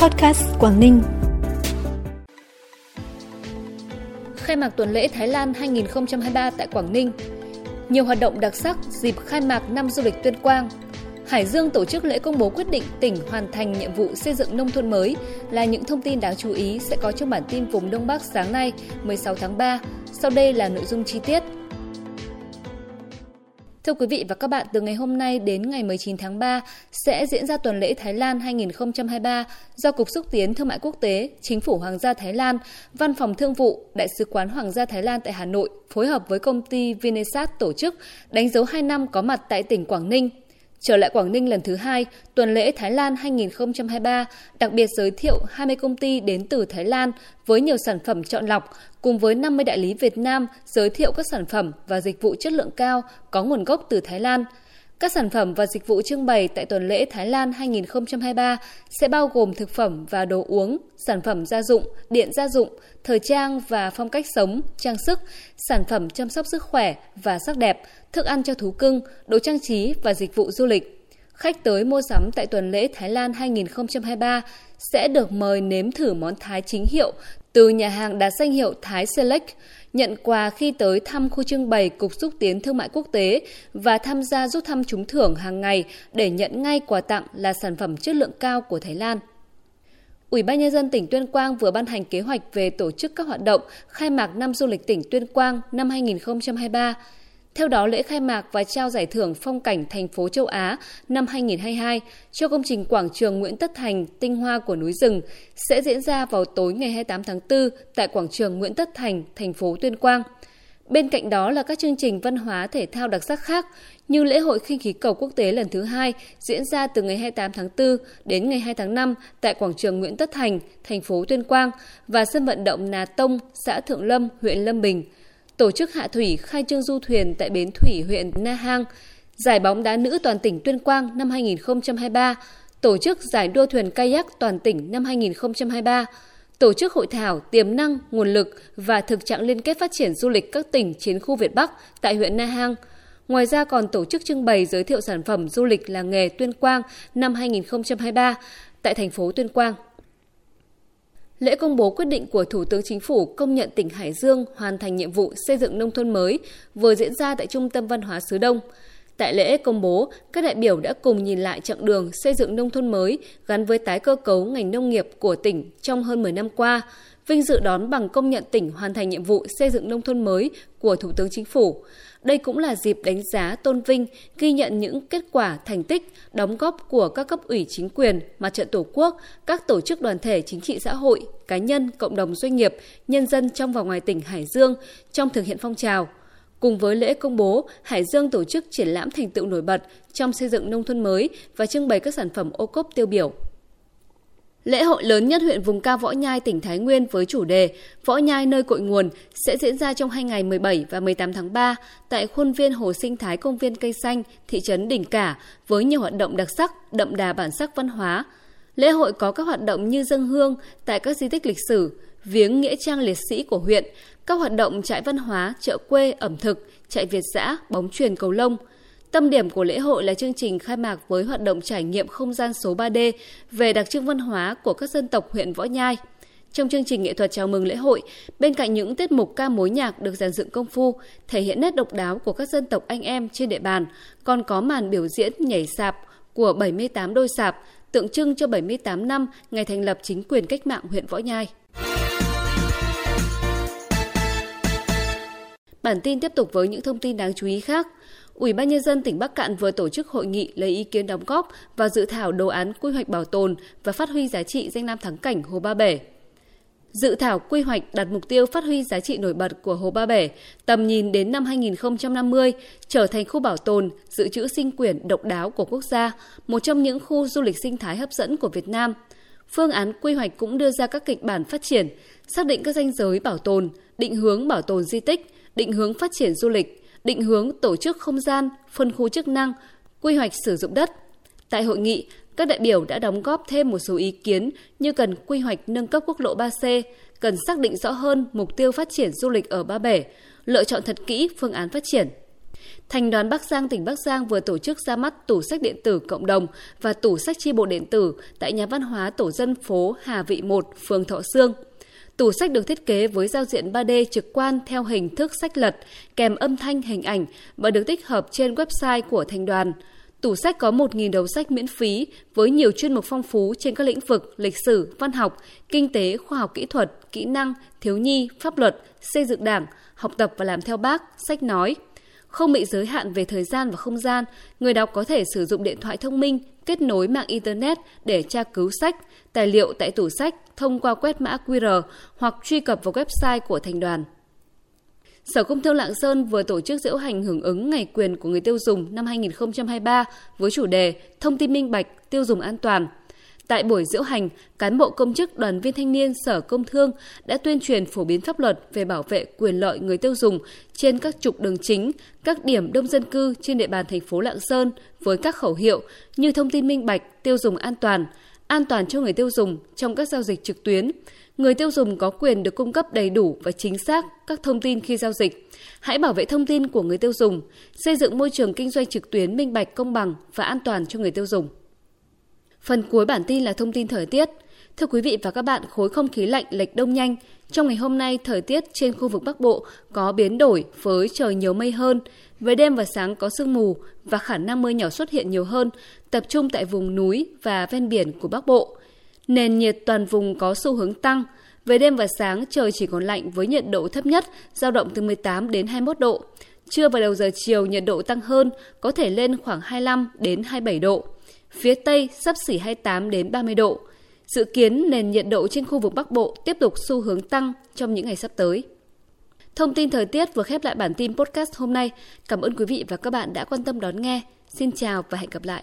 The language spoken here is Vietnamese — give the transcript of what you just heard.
Podcast Quảng Ninh. Khai mạc tuần lễ Thái Lan 2023 tại Quảng Ninh. Nhiều hoạt động đặc sắc dịp khai mạc năm du lịch Tuyên Quang. Hải Dương tổ chức lễ công bố quyết định tỉnh hoàn thành nhiệm vụ xây dựng nông thôn mới là những thông tin đáng chú ý sẽ có trong bản tin vùng Đông Bắc sáng nay 16 tháng 3. Sau đây là nội dung chi tiết. Thưa quý vị và các bạn, từ ngày hôm nay đến ngày 19 tháng 3 sẽ diễn ra tuần lễ Thái Lan 2023 do Cục Xúc tiến Thương mại Quốc tế, Chính phủ Hoàng gia Thái Lan, Văn phòng Thương vụ, Đại sứ quán Hoàng gia Thái Lan tại Hà Nội phối hợp với công ty Vinesat tổ chức đánh dấu 2 năm có mặt tại tỉnh Quảng Ninh. Trở lại Quảng Ninh lần thứ hai, tuần lễ Thái Lan 2023 đặc biệt giới thiệu 20 công ty đến từ Thái Lan với nhiều sản phẩm chọn lọc, cùng với 50 đại lý Việt Nam giới thiệu các sản phẩm và dịch vụ chất lượng cao có nguồn gốc từ Thái Lan – các sản phẩm và dịch vụ trưng bày tại tuần lễ Thái Lan 2023 sẽ bao gồm thực phẩm và đồ uống, sản phẩm gia dụng, điện gia dụng, thời trang và phong cách sống, trang sức, sản phẩm chăm sóc sức khỏe và sắc đẹp, thức ăn cho thú cưng, đồ trang trí và dịch vụ du lịch. Khách tới mua sắm tại tuần lễ Thái Lan 2023 sẽ được mời nếm thử món Thái chính hiệu từ nhà hàng đạt danh hiệu Thái Select, nhận quà khi tới thăm khu trưng bày Cục xúc tiến thương mại quốc tế và tham gia rút thăm trúng thưởng hàng ngày để nhận ngay quà tặng là sản phẩm chất lượng cao của Thái Lan. Ủy ban nhân dân tỉnh Tuyên Quang vừa ban hành kế hoạch về tổ chức các hoạt động khai mạc năm du lịch tỉnh Tuyên Quang năm 2023 theo đó, lễ khai mạc và trao giải thưởng phong cảnh thành phố châu Á năm 2022 cho công trình quảng trường Nguyễn Tất Thành tinh hoa của núi rừng sẽ diễn ra vào tối ngày 28 tháng 4 tại quảng trường Nguyễn Tất Thành, thành phố Tuyên Quang. Bên cạnh đó là các chương trình văn hóa thể thao đặc sắc khác như lễ hội khinh khí cầu quốc tế lần thứ hai diễn ra từ ngày 28 tháng 4 đến ngày 2 tháng 5 tại quảng trường Nguyễn Tất Thành, thành phố Tuyên Quang và sân vận động Nà Tông, xã Thượng Lâm, huyện Lâm Bình – tổ chức hạ thủy khai trương du thuyền tại bến thủy huyện Na Hang, giải bóng đá nữ toàn tỉnh Tuyên Quang năm 2023, tổ chức giải đua thuyền kayak toàn tỉnh năm 2023, tổ chức hội thảo tiềm năng, nguồn lực và thực trạng liên kết phát triển du lịch các tỉnh chiến khu Việt Bắc tại huyện Na Hang. Ngoài ra còn tổ chức trưng bày giới thiệu sản phẩm du lịch làng nghề Tuyên Quang năm 2023 tại thành phố Tuyên Quang. Lễ công bố quyết định của Thủ tướng Chính phủ công nhận tỉnh Hải Dương hoàn thành nhiệm vụ xây dựng nông thôn mới vừa diễn ra tại Trung tâm Văn hóa xứ Đông. Tại lễ công bố, các đại biểu đã cùng nhìn lại chặng đường xây dựng nông thôn mới gắn với tái cơ cấu ngành nông nghiệp của tỉnh trong hơn 10 năm qua, vinh dự đón bằng công nhận tỉnh hoàn thành nhiệm vụ xây dựng nông thôn mới của Thủ tướng Chính phủ. Đây cũng là dịp đánh giá tôn vinh, ghi nhận những kết quả, thành tích, đóng góp của các cấp ủy chính quyền, mặt trận tổ quốc, các tổ chức đoàn thể chính trị xã hội, cá nhân, cộng đồng doanh nghiệp, nhân dân trong và ngoài tỉnh Hải Dương trong thực hiện phong trào. Cùng với lễ công bố, Hải Dương tổ chức triển lãm thành tựu nổi bật trong xây dựng nông thôn mới và trưng bày các sản phẩm ô cốp tiêu biểu. Lễ hội lớn nhất huyện vùng cao Võ Nhai, tỉnh Thái Nguyên với chủ đề Võ Nhai nơi cội nguồn sẽ diễn ra trong hai ngày 17 và 18 tháng 3 tại khuôn viên Hồ Sinh Thái Công viên Cây Xanh, thị trấn Đỉnh Cả với nhiều hoạt động đặc sắc, đậm đà bản sắc văn hóa. Lễ hội có các hoạt động như dân hương tại các di tích lịch sử, viếng nghĩa trang liệt sĩ của huyện, các hoạt động trại văn hóa, chợ quê, ẩm thực, chạy Việt dã, bóng truyền cầu lông – Tâm điểm của lễ hội là chương trình khai mạc với hoạt động trải nghiệm không gian số 3D về đặc trưng văn hóa của các dân tộc huyện Võ Nhai. Trong chương trình nghệ thuật chào mừng lễ hội, bên cạnh những tiết mục ca mối nhạc được dàn dựng công phu, thể hiện nét độc đáo của các dân tộc anh em trên địa bàn, còn có màn biểu diễn nhảy sạp của 78 đôi sạp, tượng trưng cho 78 năm ngày thành lập chính quyền cách mạng huyện Võ Nhai. Bản tin tiếp tục với những thông tin đáng chú ý khác. Ủy ban nhân dân tỉnh Bắc Cạn vừa tổ chức hội nghị lấy ý kiến đóng góp và dự thảo đồ án quy hoạch bảo tồn và phát huy giá trị danh lam thắng cảnh Hồ Ba Bể. Dự thảo quy hoạch đặt mục tiêu phát huy giá trị nổi bật của Hồ Ba Bể, tầm nhìn đến năm 2050 trở thành khu bảo tồn, dự trữ sinh quyển độc đáo của quốc gia, một trong những khu du lịch sinh thái hấp dẫn của Việt Nam. Phương án quy hoạch cũng đưa ra các kịch bản phát triển, xác định các danh giới bảo tồn, định hướng bảo tồn di tích, định hướng phát triển du lịch, định hướng tổ chức không gian, phân khu chức năng, quy hoạch sử dụng đất. Tại hội nghị, các đại biểu đã đóng góp thêm một số ý kiến như cần quy hoạch nâng cấp quốc lộ 3C, cần xác định rõ hơn mục tiêu phát triển du lịch ở Ba Bể, lựa chọn thật kỹ phương án phát triển. Thành đoàn Bắc Giang tỉnh Bắc Giang vừa tổ chức ra mắt tủ sách điện tử cộng đồng và tủ sách chi bộ điện tử tại nhà văn hóa tổ dân phố Hà Vị 1, phường Thọ Sương. Tủ sách được thiết kế với giao diện 3D trực quan theo hình thức sách lật, kèm âm thanh hình ảnh và được tích hợp trên website của thành đoàn. Tủ sách có 1.000 đầu sách miễn phí với nhiều chuyên mục phong phú trên các lĩnh vực lịch sử, văn học, kinh tế, khoa học kỹ thuật, kỹ năng, thiếu nhi, pháp luật, xây dựng đảng, học tập và làm theo bác, sách nói. Không bị giới hạn về thời gian và không gian, người đọc có thể sử dụng điện thoại thông minh, kết nối mạng Internet để tra cứu sách, tài liệu tại tủ sách thông qua quét mã QR hoặc truy cập vào website của thành đoàn. Sở Công Thương Lạng Sơn vừa tổ chức diễu hành hưởng ứng Ngày quyền của người tiêu dùng năm 2023 với chủ đề Thông tin minh bạch, tiêu dùng an toàn. Tại buổi diễu hành, cán bộ công chức đoàn viên thanh niên Sở Công Thương đã tuyên truyền phổ biến pháp luật về bảo vệ quyền lợi người tiêu dùng trên các trục đường chính, các điểm đông dân cư trên địa bàn thành phố Lạng Sơn với các khẩu hiệu như thông tin minh bạch, tiêu dùng an toàn, an toàn cho người tiêu dùng trong các giao dịch trực tuyến, người tiêu dùng có quyền được cung cấp đầy đủ và chính xác các thông tin khi giao dịch. Hãy bảo vệ thông tin của người tiêu dùng, xây dựng môi trường kinh doanh trực tuyến minh bạch, công bằng và an toàn cho người tiêu dùng. Phần cuối bản tin là thông tin thời tiết. Thưa quý vị và các bạn, khối không khí lạnh lệch đông nhanh. Trong ngày hôm nay, thời tiết trên khu vực Bắc Bộ có biến đổi với trời nhiều mây hơn. Về đêm và sáng có sương mù và khả năng mưa nhỏ xuất hiện nhiều hơn, tập trung tại vùng núi và ven biển của Bắc Bộ. Nền nhiệt toàn vùng có xu hướng tăng. Về đêm và sáng trời chỉ còn lạnh với nhiệt độ thấp nhất dao động từ 18 đến 21 độ. Trưa và đầu giờ chiều nhiệt độ tăng hơn, có thể lên khoảng 25 đến 27 độ. Phía Tây sắp xỉ 28 đến 30 độ. Dự kiến nền nhiệt độ trên khu vực Bắc Bộ tiếp tục xu hướng tăng trong những ngày sắp tới. Thông tin thời tiết vừa khép lại bản tin podcast hôm nay. Cảm ơn quý vị và các bạn đã quan tâm đón nghe. Xin chào và hẹn gặp lại.